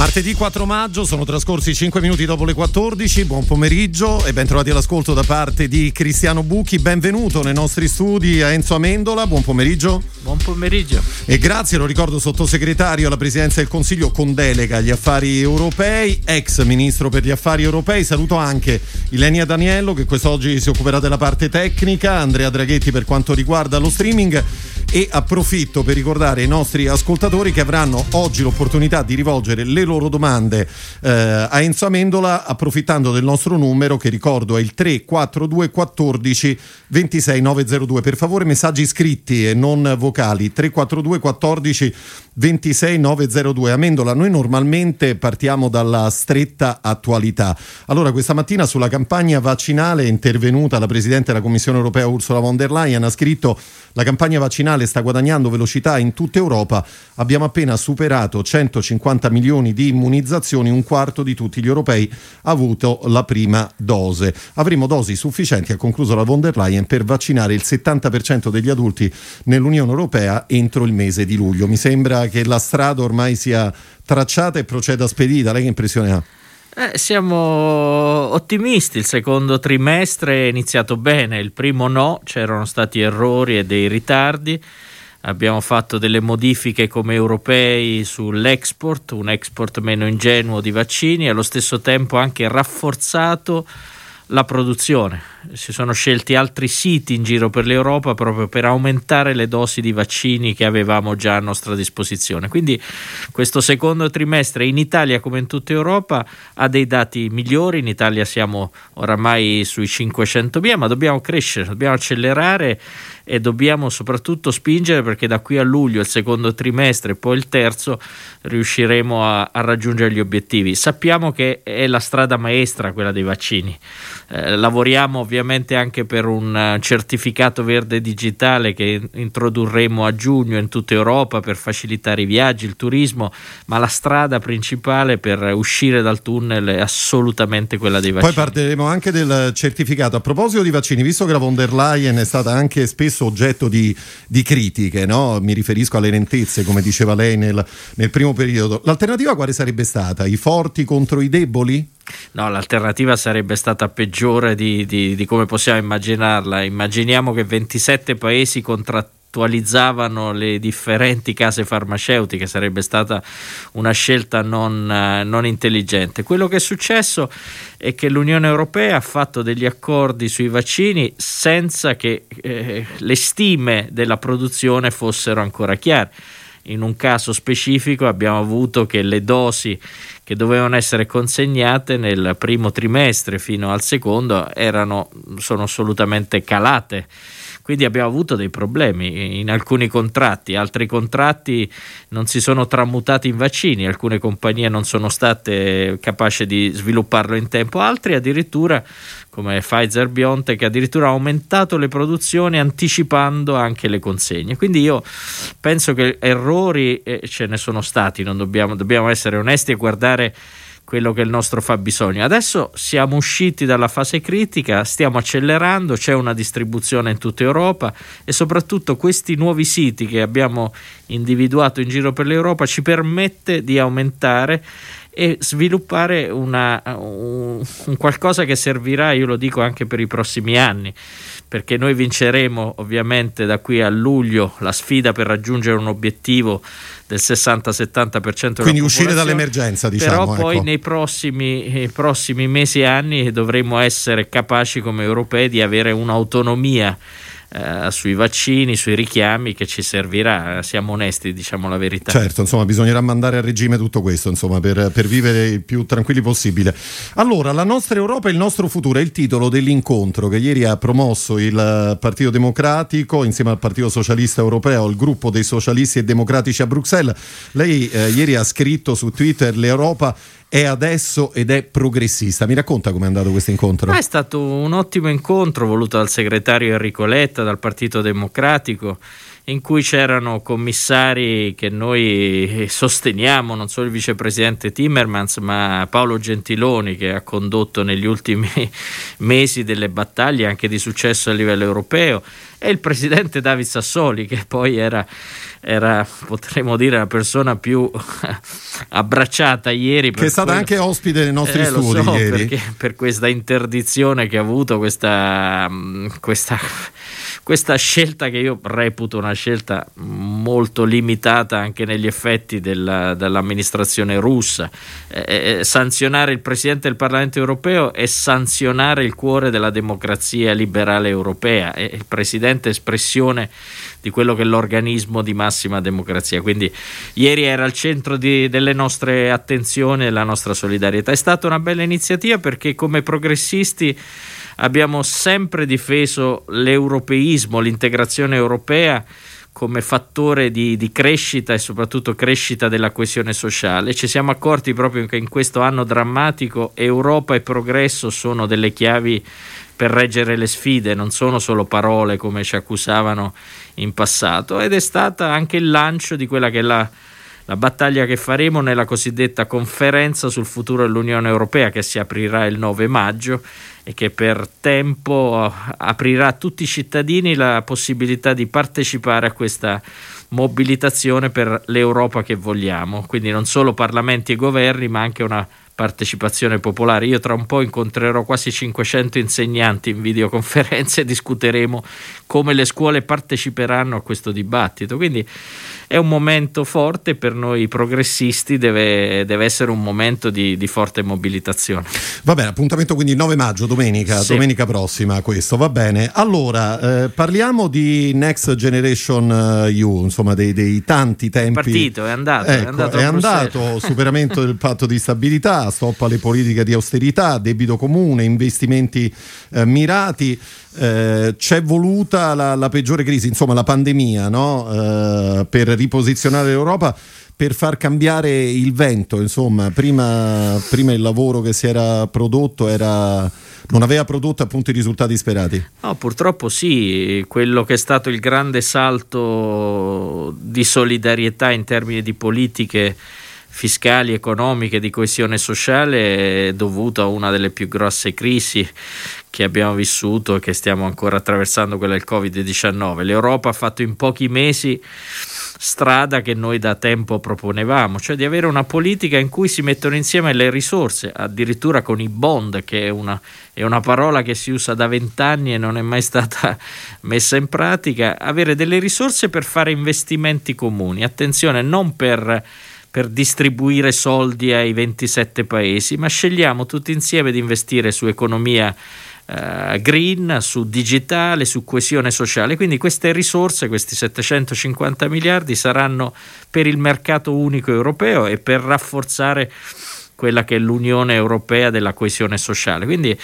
Martedì 4 maggio, sono trascorsi 5 minuti dopo le 14, buon pomeriggio e ben trovati all'ascolto da parte di Cristiano Bucchi, benvenuto nei nostri studi a Enzo Amendola, buon pomeriggio. Buon pomeriggio. E grazie, lo ricordo, sottosegretario alla Presidenza del Consiglio con delega agli affari europei, ex Ministro per gli affari europei, saluto anche Ilenia Daniello che quest'oggi si occuperà della parte tecnica, Andrea Draghetti per quanto riguarda lo streaming. E approfitto per ricordare ai nostri ascoltatori che avranno oggi l'opportunità di rivolgere le loro domande. Eh, a Enzo Amendola approfittando del nostro numero che ricordo è il 342 14 26 902 per favore messaggi scritti e non vocali. 342 14 26 902 Amendola noi normalmente partiamo dalla stretta attualità. Allora questa mattina sulla campagna vaccinale è intervenuta la Presidente della Commissione Europea Ursula von der Leyen ha scritto la campagna vaccinale sta guadagnando velocità in tutta Europa. Abbiamo appena superato 150 milioni di immunizzazioni, un quarto di tutti gli europei ha avuto la prima dose. Avremo dosi sufficienti, ha concluso la von der Leyen, per vaccinare il 70% degli adulti nell'Unione Europea entro il mese di luglio. Mi sembra che la strada ormai sia tracciata e proceda spedita. Lei che impressione ha? Eh, siamo ottimisti, il secondo trimestre è iniziato bene, il primo no, c'erano stati errori e dei ritardi, abbiamo fatto delle modifiche come europei sull'export, un export meno ingenuo di vaccini e allo stesso tempo anche rafforzato la produzione. Si sono scelti altri siti in giro per l'Europa proprio per aumentare le dosi di vaccini che avevamo già a nostra disposizione. Quindi questo secondo trimestre in Italia come in tutta Europa ha dei dati migliori. In Italia siamo oramai sui 500.000, ma dobbiamo crescere, dobbiamo accelerare e dobbiamo soprattutto spingere perché da qui a luglio, il secondo trimestre e poi il terzo, riusciremo a, a raggiungere gli obiettivi. Sappiamo che è la strada maestra quella dei vaccini. Eh, lavoriamo ovviamente anche per un eh, certificato verde digitale che introdurremo a giugno in tutta Europa per facilitare i viaggi, il turismo, ma la strada principale per uscire dal tunnel è assolutamente quella dei vaccini. Poi parleremo anche del certificato. A proposito di vaccini, visto che la von der Leyen è stata anche spesso oggetto di, di critiche, no? mi riferisco alle lentezze, come diceva lei nel, nel primo periodo, l'alternativa quale sarebbe stata? I forti contro i deboli? No, l'alternativa sarebbe stata peggiore di, di, di, come possiamo immaginarla. Immaginiamo che 27 paesi contrattualizzavano le differenti case farmaceutiche, sarebbe stata una scelta non, non, intelligente. Quello che è successo è che l'Unione Europea ha fatto degli accordi sui vaccini senza che eh, le stime della produzione fossero ancora chiare. In un caso specifico abbiamo avuto che le dosi che dovevano essere consegnate nel primo trimestre fino al secondo erano, sono assolutamente calate. Quindi abbiamo avuto dei problemi in alcuni contratti, altri contratti non si sono tramutati in vaccini, alcune compagnie non sono state capaci di svilupparlo in tempo, altri addirittura come Pfizer BioNTech addirittura ha aumentato le produzioni anticipando anche le consegne. Quindi io penso che errori eh, ce ne sono stati, dobbiamo, dobbiamo essere onesti e guardare quello che il nostro fabbisogno. Adesso siamo usciti dalla fase critica, stiamo accelerando, c'è una distribuzione in tutta Europa e soprattutto questi nuovi siti che abbiamo individuato in giro per l'Europa ci permette di aumentare e sviluppare una, un, un qualcosa che servirà, io lo dico anche per i prossimi anni perché noi vinceremo ovviamente da qui a luglio la sfida per raggiungere un obiettivo del 60-70% quindi uscire dall'emergenza diciamo però poi ecco. nei prossimi, prossimi mesi e anni dovremo essere capaci come europei di avere un'autonomia eh, sui vaccini, sui richiami che ci servirà, siamo onesti, diciamo la verità. Certo, insomma, bisognerà mandare a regime tutto questo, insomma, per, per vivere il più tranquilli possibile. Allora, la nostra Europa e il nostro futuro è il titolo dell'incontro che ieri ha promosso il Partito Democratico insieme al Partito Socialista Europeo, il gruppo dei socialisti e democratici a Bruxelles. Lei eh, ieri ha scritto su Twitter l'Europa è adesso ed è progressista. Mi racconta com'è andato questo incontro? è stato un ottimo incontro voluto dal segretario Enrico Letta, dal Partito Democratico in cui c'erano commissari che noi sosteniamo, non solo il vicepresidente Timmermans, ma Paolo Gentiloni che ha condotto negli ultimi mesi delle battaglie anche di successo a livello europeo, e il presidente David Sassoli che poi era, era potremmo dire la persona più abbracciata ieri. Che è stata quello... anche ospite nei nostri eh, studi so, ieri. Per questa interdizione che ha avuto, questa, questa questa scelta che io reputo una scelta molto limitata anche negli effetti della, dell'amministrazione russa. Eh, eh, sanzionare il Presidente del Parlamento europeo è sanzionare il cuore della democrazia liberale europea, è il Presidente è espressione di quello che è l'organismo di massima democrazia. Quindi ieri era al centro di, delle nostre attenzioni e della nostra solidarietà. È stata una bella iniziativa perché come progressisti abbiamo sempre difeso l'europeismo, l'integrazione europea come fattore di, di, crescita e soprattutto crescita della coesione sociale. Ci siamo accorti proprio che in questo anno drammatico Europa e progresso sono delle chiavi per reggere le sfide, non sono solo parole come ci accusavano in passato ed è stata anche il lancio di quella che è la la battaglia che faremo nella cosiddetta conferenza sul futuro dell'Unione Europea che si aprirà il 9 maggio e che per tempo aprirà a tutti i cittadini la possibilità di partecipare a questa mobilitazione per l'Europa che vogliamo, quindi non solo parlamenti e governi ma anche una partecipazione popolare. Io tra un po' incontrerò quasi 500 insegnanti in videoconferenza e discuteremo come le scuole parteciperanno a questo dibattito. Quindi è un momento forte per noi progressisti, deve, deve essere un momento di, di, forte mobilitazione. Va bene, appuntamento quindi 9 maggio, domenica, sì. domenica prossima questo, va bene. Allora, eh, parliamo di Next Generation EU, insomma dei, dei tanti tempi. È partito, è andato. Ecco, è andato, è andato superamento del patto di stabilità, stop alle politiche di austerità, debito comune, investimenti eh, mirati. Eh, c'è voluta la, la, peggiore crisi, insomma la pandemia, no? eh, per riposizionare l'Europa per far cambiare il vento, insomma, prima, prima, il lavoro che si era prodotto era, non aveva prodotto appunto i risultati sperati. No, purtroppo sì, quello che è stato il grande salto di solidarietà in termini di politiche fiscali, economiche, di coesione sociale è dovuto a una delle più grosse crisi che abbiamo vissuto e che stiamo ancora attraversando, quella del Covid-19. L'Europa ha fatto in pochi mesi strada che noi da tempo proponevamo, cioè di avere una politica in cui si mettono insieme le risorse, addirittura con i bond, che è una, è una parola che si usa da vent'anni e non è mai stata messa in pratica, avere delle risorse per fare investimenti comuni. Attenzione, non per per distribuire soldi ai 27 paesi, ma scegliamo tutti insieme di investire su economia eh, green, su digitale, su coesione sociale. Quindi queste risorse, questi 750 miliardi, saranno per il mercato unico europeo e per rafforzare quella che è l'Unione Europea della coesione sociale. Quindi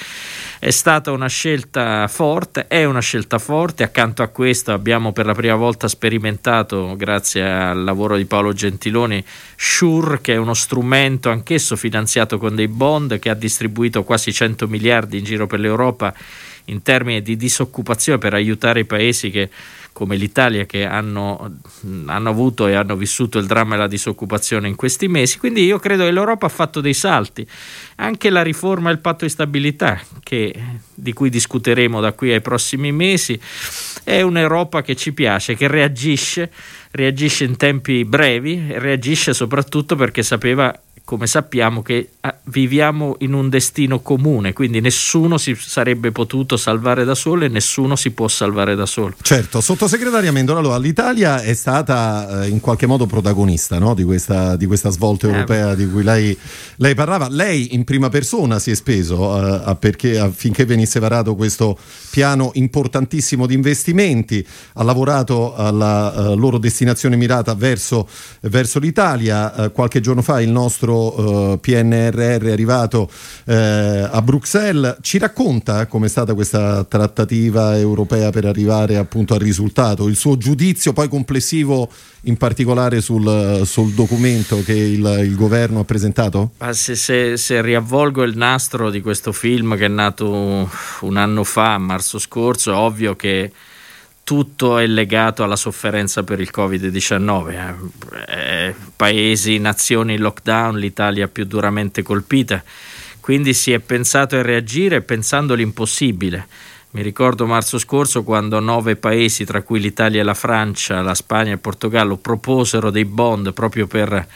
è stata una scelta forte, è una scelta forte, accanto a questo abbiamo per la prima volta sperimentato, grazie al lavoro di Paolo Gentiloni, SURE, che è uno strumento anch'esso finanziato con dei bond che ha distribuito quasi 100 miliardi in giro per l'Europa in termini di disoccupazione per aiutare i paesi che come l'Italia che hanno, hanno, avuto e hanno vissuto il dramma della disoccupazione in questi mesi. Quindi io credo che l'Europa ha fatto dei salti. Anche la riforma del patto di stabilità, che, di cui discuteremo da qui ai prossimi mesi, è un'Europa che ci piace, che reagisce, reagisce in tempi brevi, reagisce soprattutto perché sapeva come sappiamo che ah, viviamo in un destino comune, quindi nessuno si sarebbe potuto salvare da solo e nessuno si può salvare da solo. Certo, sottosegretaria Mendola, allora, l'Italia è stata eh, in qualche modo protagonista no? di, questa, di, questa, svolta eh. europea eh. di cui lei, lei, parlava. Lei in prima persona si è speso eh, perché, affinché venisse varato questo piano importantissimo di investimenti, ha lavorato alla uh, loro destinazione mirata verso, verso l'Italia. Uh, qualche giorno fa il nostro uh, PNRR arrivato uh, a Bruxelles. Ci racconta com'è stata questa trattativa europea per arrivare appunto al risultato, il suo giudizio poi complessivo in particolare sul, sul documento che il, il, governo ha presentato? Se, se, se, riavvolgo il nastro di questo film che è nato un anno fa, a marzo scorso, è ovvio che tutto è legato alla sofferenza per il Covid-19. Eh, paesi, nazioni in lockdown, l'Italia più duramente colpita. Quindi si è pensato a reagire pensando l'impossibile. Mi ricordo marzo scorso quando nove paesi, tra cui l'Italia e la Francia, la Spagna e il Portogallo, proposero dei bond proprio per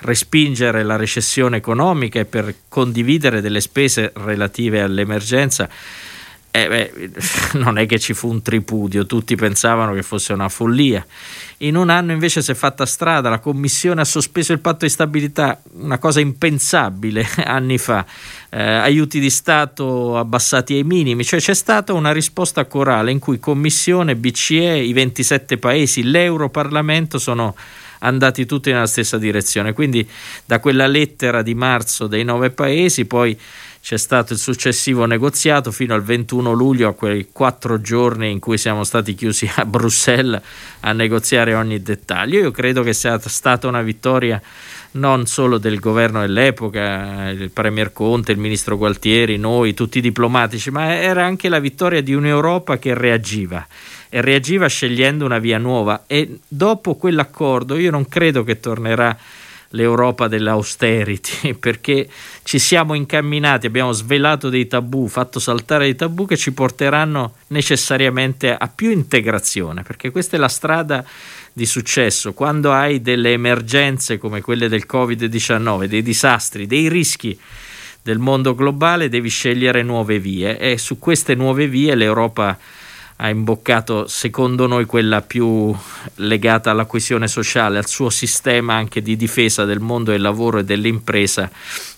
respingere la recessione economica e per condividere delle spese relative all'emergenza eh beh, non è che ci fu un tripudio, tutti pensavano che fosse una follia. In un anno invece si è fatta strada, la Commissione ha sospeso il patto di stabilità, una cosa impensabile anni fa, eh, aiuti di Stato abbassati ai minimi, cioè c'è stata una risposta corale in cui Commissione, BCE, i 27 paesi, l'Europarlamento sono andati tutti nella stessa direzione. Quindi da quella lettera di marzo dei nove paesi poi c'è stato il successivo negoziato fino al 21 luglio, a quei quattro giorni in cui siamo stati chiusi a Bruxelles a negoziare ogni dettaglio. Io credo che sia stata una vittoria non solo del governo dell'epoca, il Premier Conte, il Ministro Gualtieri, noi, tutti i diplomatici, ma era anche la vittoria di un'Europa che reagiva e reagiva scegliendo una via nuova e dopo quell'accordo io non credo che tornerà l'Europa dell'austerity, perché ci siamo incamminati, abbiamo svelato dei tabù, fatto saltare dei tabù che ci porteranno necessariamente a più integrazione, perché questa è la strada di successo. Quando hai delle emergenze come quelle del Covid-19, dei disastri, dei rischi del mondo globale, devi scegliere nuove vie e su queste nuove vie l'Europa ha imboccato secondo noi quella più legata alla coesione sociale, al suo sistema anche di difesa del mondo del lavoro e dell'impresa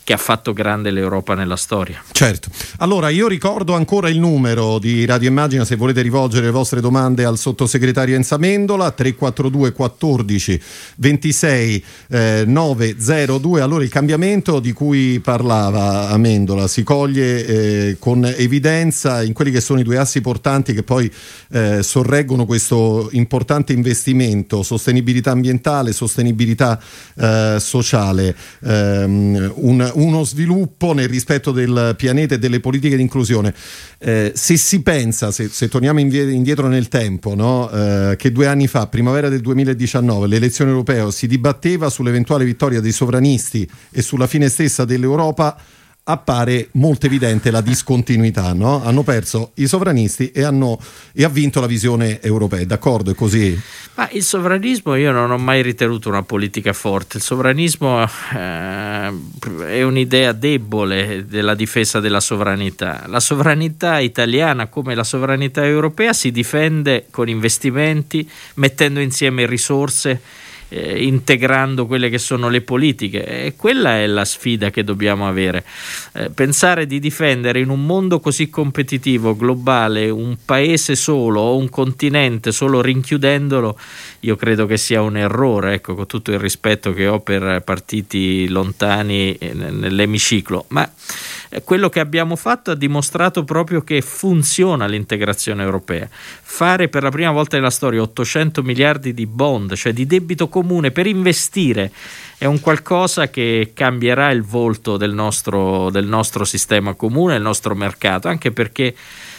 che ha fatto grande l'Europa nella storia. Certo. Allora, io ricordo ancora il numero di Radio Immagina se volete rivolgere le vostre domande al sottosegretario Enza Mendola 342 14 26 eh, 902. Allora, il cambiamento di cui parlava Amendola si coglie eh, con evidenza in quelli che sono i due assi portanti che poi eh, sorreggono questo importante investimento, sostenibilità ambientale, sostenibilità eh, sociale. Um, un, uno sviluppo nel rispetto del pianeta e delle politiche di inclusione. Eh, se si pensa, se, se torniamo indietro nel tempo, no? eh, che due anni fa, primavera del 2019, l'elezione europea si dibatteva sull'eventuale vittoria dei sovranisti e sulla fine stessa dell'Europa, appare molto evidente la discontinuità. No? Hanno perso i sovranisti e, hanno, e, ha vinto la visione europea. D'accordo? È così? Ma il sovranismo io non ho mai ritenuto una politica forte. Il sovranismo eh, è un'idea debole della difesa della sovranità. La sovranità italiana, come la sovranità europea, si difende con investimenti, mettendo insieme risorse eh, integrando quelle che sono le politiche e quella è la sfida che dobbiamo avere. Eh, pensare di difendere in un mondo così competitivo, globale, un paese solo o un continente solo rinchiudendolo, io credo che sia un errore, ecco, con tutto il rispetto che ho per partiti lontani eh, nell'emiciclo, ma quello che abbiamo fatto ha dimostrato proprio che funziona l'integrazione europea. Fare per la prima volta nella storia 800 miliardi di bond, cioè di debito comune per investire, è un qualcosa che cambierà il volto del nostro, del nostro sistema comune, del nostro mercato, anche perché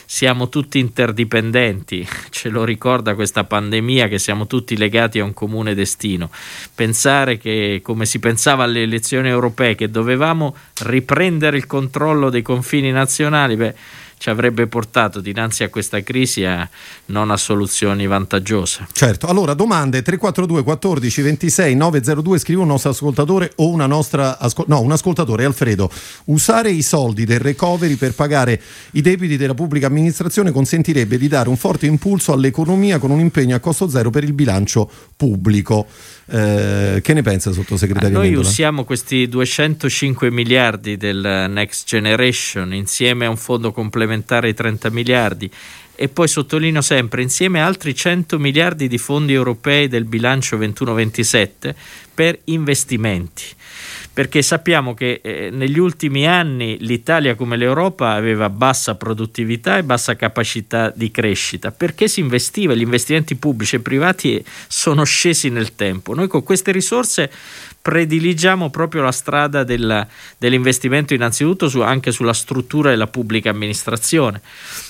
siamo tutti interdipendenti, ce lo ricorda questa pandemia che siamo tutti legati a un comune destino. Pensare che, come si pensava alle elezioni europee, che dovevamo riprendere il controllo dei confini nazionali, beh, ci avrebbe portato dinanzi a questa crisi a non a soluzioni vantaggiose. Certo, allora domande 342 14 26 902 scrive un nostro ascoltatore o una nostra no, un ascoltatore Alfredo, usare i soldi del recovery per pagare i debiti della pubblica amministrazione consentirebbe di dare un forte impulso all'economia con un impegno a costo zero per il bilancio pubblico. Eh, che ne pensa sottosegretario? Noi Mendola? usiamo questi 205 miliardi del Next Generation insieme a un fondo complementare di 30 miliardi e poi sottolineo sempre insieme a altri 100 miliardi di fondi europei del bilancio 21-27 per investimenti perché sappiamo che eh, negli ultimi anni l'Italia come l'Europa aveva bassa produttività e bassa capacità di crescita, perché si investiva, gli investimenti pubblici e privati sono scesi nel tempo. Noi con queste risorse prediligiamo proprio la strada della, dell'investimento innanzitutto su, anche sulla struttura della pubblica amministrazione,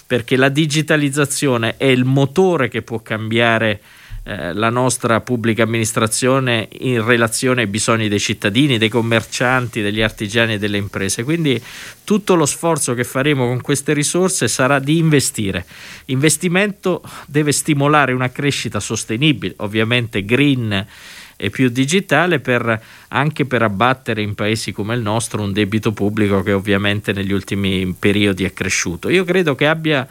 perché la digitalizzazione è il motore che può cambiare eh, la nostra pubblica amministrazione in relazione ai bisogni dei cittadini, dei commercianti, degli artigiani e delle imprese. Quindi tutto lo sforzo che faremo con queste risorse sarà di investire. Investimento deve stimolare una crescita sostenibile, ovviamente green e più digitale per, anche per abbattere in paesi come il nostro un debito pubblico che ovviamente negli ultimi periodi è cresciuto. Io credo che abbia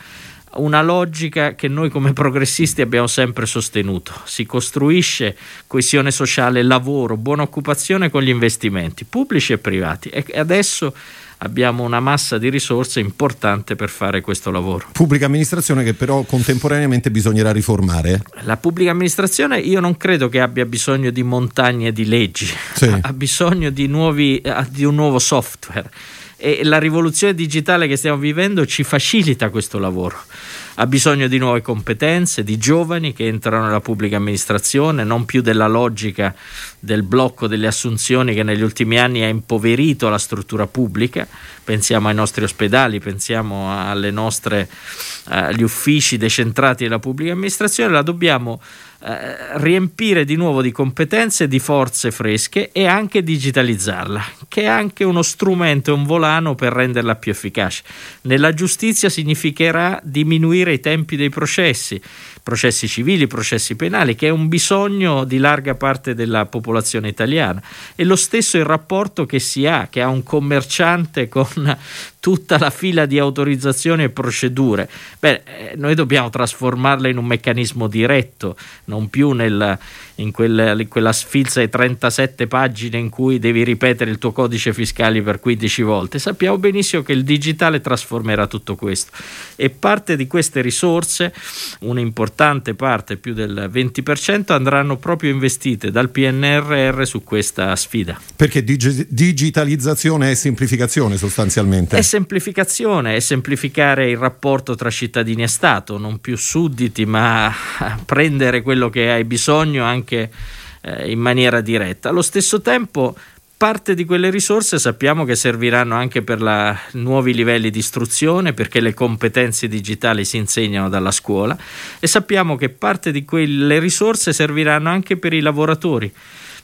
una logica che noi come progressisti abbiamo sempre sostenuto. Si costruisce coesione sociale, lavoro, buona occupazione con gli investimenti pubblici e privati e adesso abbiamo una massa di risorse importante per fare questo lavoro. Pubblica amministrazione che però contemporaneamente bisognerà riformare. La pubblica amministrazione io non credo che abbia bisogno di montagne di leggi, sì. ha bisogno di, nuovi, di un nuovo software e la rivoluzione digitale che stiamo vivendo ci facilita questo lavoro ha bisogno di nuove competenze, di giovani che entrano nella pubblica amministrazione, non più della logica del blocco delle assunzioni che negli ultimi anni ha impoverito la struttura pubblica. Pensiamo ai nostri ospedali, pensiamo nostre, eh, agli uffici decentrati della pubblica amministrazione, la dobbiamo eh, riempire di nuovo di competenze, di forze fresche e anche digitalizzarla, che è anche uno strumento, un volano per renderla più efficace. Nella giustizia significherà diminuire i tempi dei processi, processi civili, processi penali, che è un bisogno di larga parte della popolazione italiana. E lo stesso il rapporto che si ha, che ha un commerciante con tutta la fila di autorizzazioni e procedure. Beh, eh, noi dobbiamo trasformarla in un meccanismo diretto, non più nel, in, quella, in quella sfilza di 37 pagine in cui devi ripetere il tuo codice fiscale per 15 volte. Sappiamo benissimo che il digitale trasformerà tutto questo e parte di queste risorse, un'importante parte, più del 20%, andranno proprio investite dal PNRR su questa sfida. Perché dig- digitalizzazione e semplificazione sostanzialmente? È semplificazione, è semplificare il rapporto tra cittadini e Stato, non più sudditi, ma prendere quello che hai bisogno anche eh, in maniera diretta. Allo stesso tempo parte di quelle risorse sappiamo che serviranno anche per la, nuovi livelli di istruzione perché le competenze digitali si insegnano dalla scuola e sappiamo che parte di quelle risorse serviranno anche per i lavoratori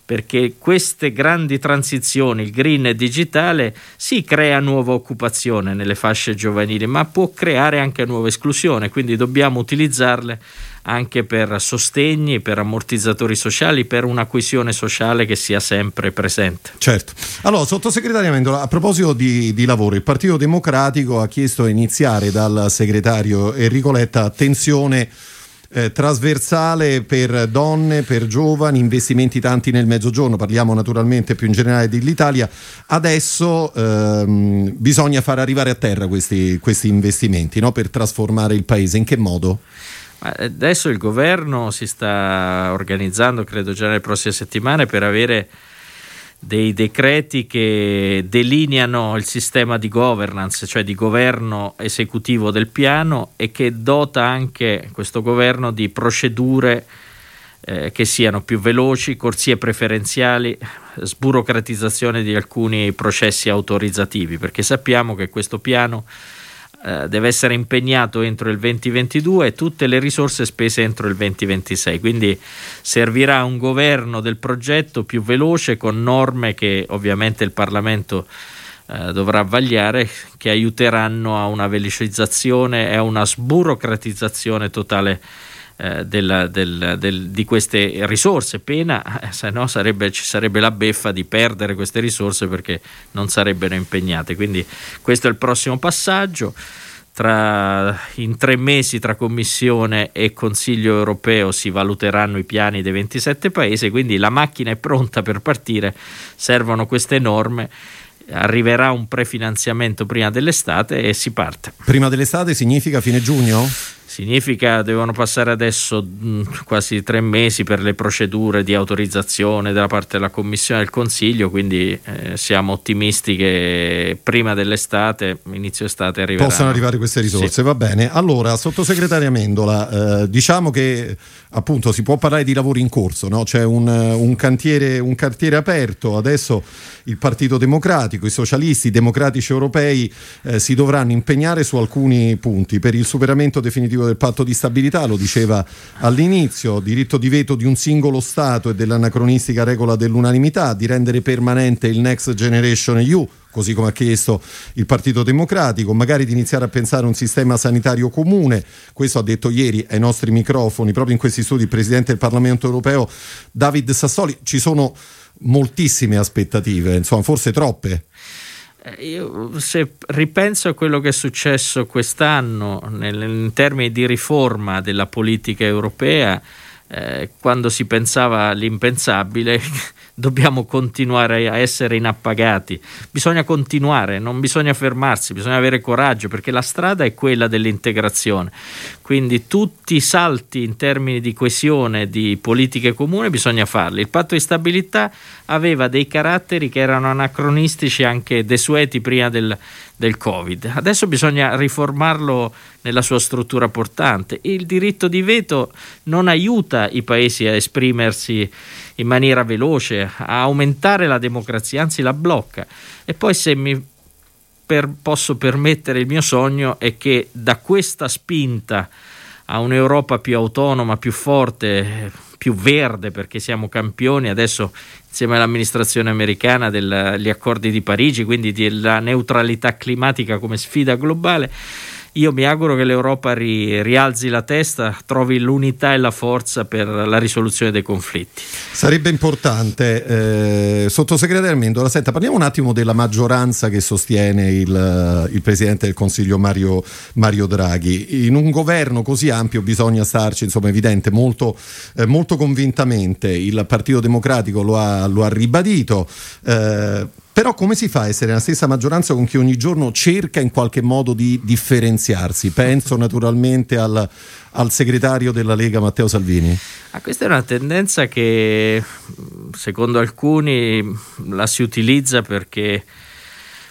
perché queste grandi transizioni, il green e il digitale, si crea nuova occupazione nelle fasce giovanili, ma può creare anche nuova esclusione, quindi dobbiamo utilizzarle anche per sostegni, per ammortizzatori sociali, per una coesione sociale che sia sempre presente. Certo. Allora, sottosegretario Amendola, a proposito di, di lavoro, il Partito Democratico ha chiesto a iniziare dal segretario Enrico Letta attenzione eh, trasversale per donne, per giovani, investimenti tanti nel mezzogiorno, parliamo naturalmente più in generale dell'Italia. Adesso ehm, bisogna far arrivare a terra questi, questi investimenti no? per trasformare il paese. In che modo? Adesso il governo si sta organizzando, credo già nelle prossime settimane, per avere dei decreti che delineano il sistema di governance, cioè di governo esecutivo del piano e che dota anche questo governo di procedure eh, che siano più veloci, corsie preferenziali, sburocratizzazione di alcuni processi autorizzativi, perché sappiamo che questo piano eh, deve essere impegnato entro il 2022 e tutte le risorse spese entro il 2026. Quindi servirà un governo del progetto più veloce con norme che ovviamente il Parlamento eh, dovrà vagliare che aiuteranno a una velocizzazione e a una sburocratizzazione totale eh, del, del, del, di queste risorse, pena, se no sarebbe, ci sarebbe la beffa di perdere queste risorse perché non sarebbero impegnate. Quindi questo è il prossimo passaggio. Tra, in tre mesi tra Commissione e Consiglio europeo si valuteranno i piani dei 27 paesi, quindi la macchina è pronta per partire, servono queste norme arriverà un prefinanziamento prima dell'estate e si parte. Prima dell'estate significa fine giugno? Significa devono passare adesso mh, mm, quasi tre mesi per le procedure di autorizzazione dalla parte della Commissione del Consiglio, quindi eh, siamo ottimisti che prima dell'estate, inizio estate, arriveranno. Possano arrivare queste risorse, sì. va bene. Allora, sottosegretaria Mendola, eh, diciamo che appunto si può parlare di lavori in corso, no? c'è un, un, cantiere, un cantiere aperto, adesso il Partito Democratico, i socialisti, i democratici europei eh, si dovranno impegnare su alcuni punti per il superamento definitivo del patto di stabilità, lo diceva all'inizio, diritto di veto di un singolo Stato e dell'anacronistica regola dell'unanimità, di rendere permanente il Next Generation EU così come ha chiesto il Partito Democratico, magari di iniziare a pensare a un sistema sanitario comune. Questo ha detto ieri ai nostri microfoni, proprio in questi studi, il Presidente del Parlamento europeo David Sassoli. Ci sono moltissime aspettative, insomma, forse troppe. Eh, io se ripenso a quello che è successo quest'anno nel, in termini di riforma della politica europea, eh, quando si pensava all'impensabile, dobbiamo continuare a essere inappagati. Bisogna continuare, non bisogna fermarsi, bisogna avere coraggio perché la strada è quella dell'integrazione. Quindi tutti i salti in termini di coesione, di politiche comuni, bisogna farli. Il patto di stabilità aveva dei caratteri che erano anacronistici, anche desueti prima del, del Covid. Adesso bisogna riformarlo nella sua struttura portante. Il diritto di veto non aiuta i paesi a esprimersi in maniera veloce, a aumentare la democrazia, anzi la blocca. E poi se mi per, posso permettere il mio sogno è che da questa spinta a un'Europa più autonoma, più forte, più verde, perché siamo campioni adesso insieme all'amministrazione americana degli accordi di Parigi, quindi della neutralità climatica come sfida globale io mi auguro che l'Europa ri, rialzi la testa, trovi l'unità e la forza per la risoluzione dei conflitti. Sarebbe importante, eh, sottosegretario Mendola, senta, parliamo un attimo della maggioranza che sostiene il, il Presidente del Consiglio Mario, Mario, Draghi. In un governo così ampio bisogna starci, insomma, evidente, molto, eh, molto convintamente. Il Partito Democratico lo ha, lo ha ribadito. Eh, però come si fa a essere nella stessa maggioranza con chi ogni giorno cerca in qualche modo di differenziarsi? Penso naturalmente al, al segretario della Lega Matteo Salvini. Ah, questa è una tendenza che secondo alcuni la si utilizza perché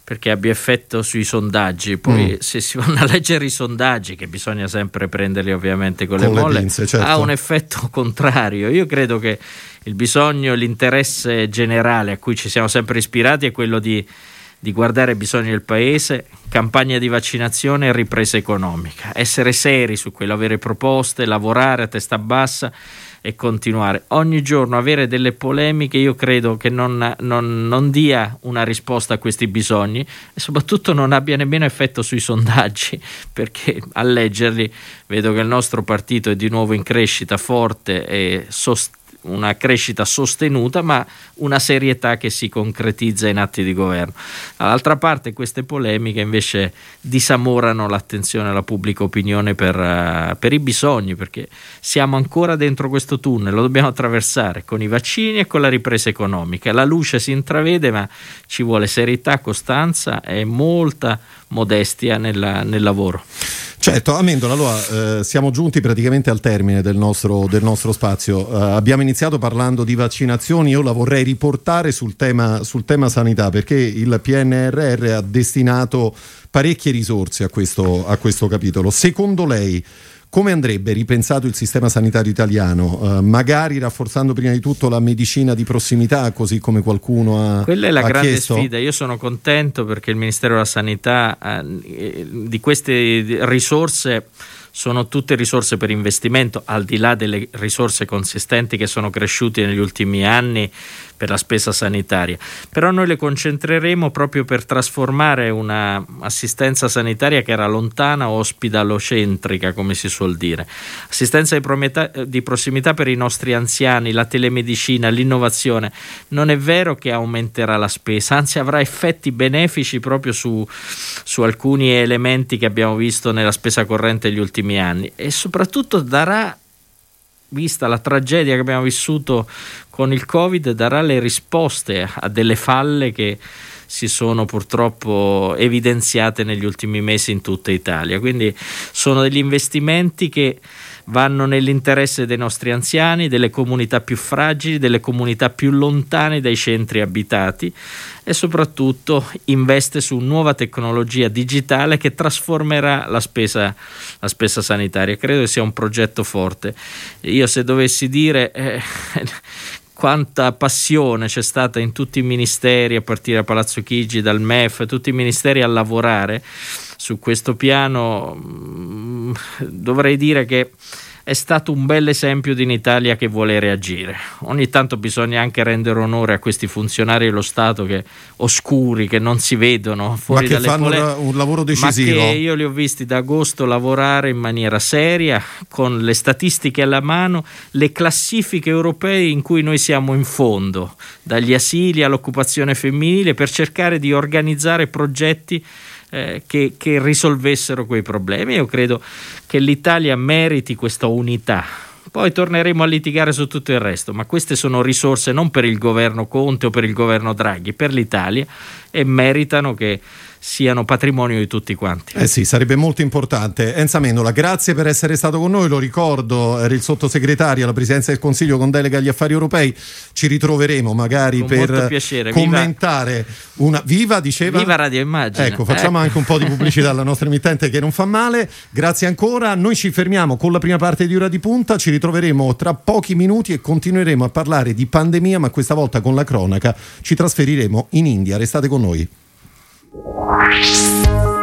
perché abbia effetto sui sondaggi. Poi, mm. se si vanno a leggere i sondaggi, che bisogna sempre prenderli ovviamente con, con le molle, pinze, certo. ha un effetto contrario. Io credo che il bisogno, l'interesse generale a cui ci siamo sempre ispirati è quello di, di guardare i bisogni del paese, campagna di vaccinazione e ripresa economica, essere seri su quello, avere proposte, lavorare a testa bassa e continuare. Ogni giorno avere delle polemiche io credo che non, non, non, dia una risposta a questi bisogni e soprattutto non abbia nemmeno effetto sui sondaggi perché a leggerli vedo che il nostro partito è di nuovo in crescita forte e sostenibile una crescita sostenuta, ma una serietà che si concretizza in atti di governo. Dall'altra parte queste polemiche invece disamorano l'attenzione della pubblica opinione per, uh, per, i bisogni, perché siamo ancora dentro questo tunnel, lo dobbiamo attraversare con i vaccini e con la ripresa economica. La luce si intravede, ma ci vuole serietà, costanza e molta modestia nella, nel lavoro. Certo, Amendola, allora eh, siamo giunti praticamente al termine del nostro, del nostro spazio. Uh, abbiamo iniziato parlando di vaccinazioni, io la vorrei riportare sul tema, sul tema sanità perché il PNRR ha destinato parecchie risorse a questo, a questo capitolo. Secondo lei come andrebbe ripensato il sistema sanitario italiano? Uh, magari rafforzando prima di tutto la medicina di prossimità, così come qualcuno ha Quella è la grande chiesto? sfida. Io sono contento perché il Ministero della Sanità uh, di queste risorse sono tutte risorse per investimento, al di là delle risorse consistenti che sono cresciute negli ultimi anni per la spesa sanitaria. Però noi le concentreremo proprio per trasformare un'assistenza sanitaria che era lontana ospedalocentrica, come si suol dire. Assistenza di prossimità per i nostri anziani, la telemedicina, l'innovazione. Non è vero che aumenterà la spesa, anzi avrà effetti benefici proprio su, su alcuni elementi che abbiamo visto nella spesa corrente negli ultimi anni e soprattutto darà vista la tragedia che abbiamo vissuto con il Covid, darà le risposte a delle falle che si sono purtroppo evidenziate negli ultimi mesi in tutta Italia. Quindi sono degli investimenti che vanno nell'interesse dei nostri anziani, delle comunità più fragili, delle comunità più lontane dai centri abitati e soprattutto investe su nuova tecnologia digitale che trasformerà la spesa, la spesa sanitaria. Credo sia un progetto forte. Io se dovessi dire... Eh, quanta passione c'è stata in tutti i ministeri, a partire da Palazzo Chigi, dal MEF, tutti i ministeri a lavorare su questo piano, mm, dovrei dire che è stato un bel esempio di un'Italia che vuole reagire. Ogni tanto bisogna anche rendere onore a questi funzionari dello Stato che oscuri, che non si vedono fuori ma che fanno pole- un lavoro decisivo. Ma che io li ho visti da agosto lavorare in maniera seria, con le statistiche alla mano, le classifiche europee in cui noi siamo in fondo, dagli asili all'occupazione femminile, per cercare di organizzare progetti eh, che, che risolvessero quei problemi. Io credo che l'Italia meriti questa unità. Poi torneremo a litigare su tutto il resto, ma queste sono risorse non per il governo Conte o per il governo Draghi, per l'Italia e meritano che siano patrimonio di tutti quanti. Eh sì, sarebbe molto importante. Enza Mendola, grazie per essere stato con noi, lo ricordo, era il sottosegretario alla Presidenza del Consiglio con delega agli affari europei, ci ritroveremo magari con per piacere. commentare viva, una... Viva, diceva? Viva Radio Immagine. Ecco, facciamo eh. anche un po' di pubblicità alla nostra emittente che non fa male. Grazie ancora, noi ci fermiamo con la prima parte di Ora di Punta, ci ritroveremo tra pochi minuti e continueremo a parlare di pandemia, ma questa volta con la cronaca. Ci trasferiremo in India, restate con noi. Thank you.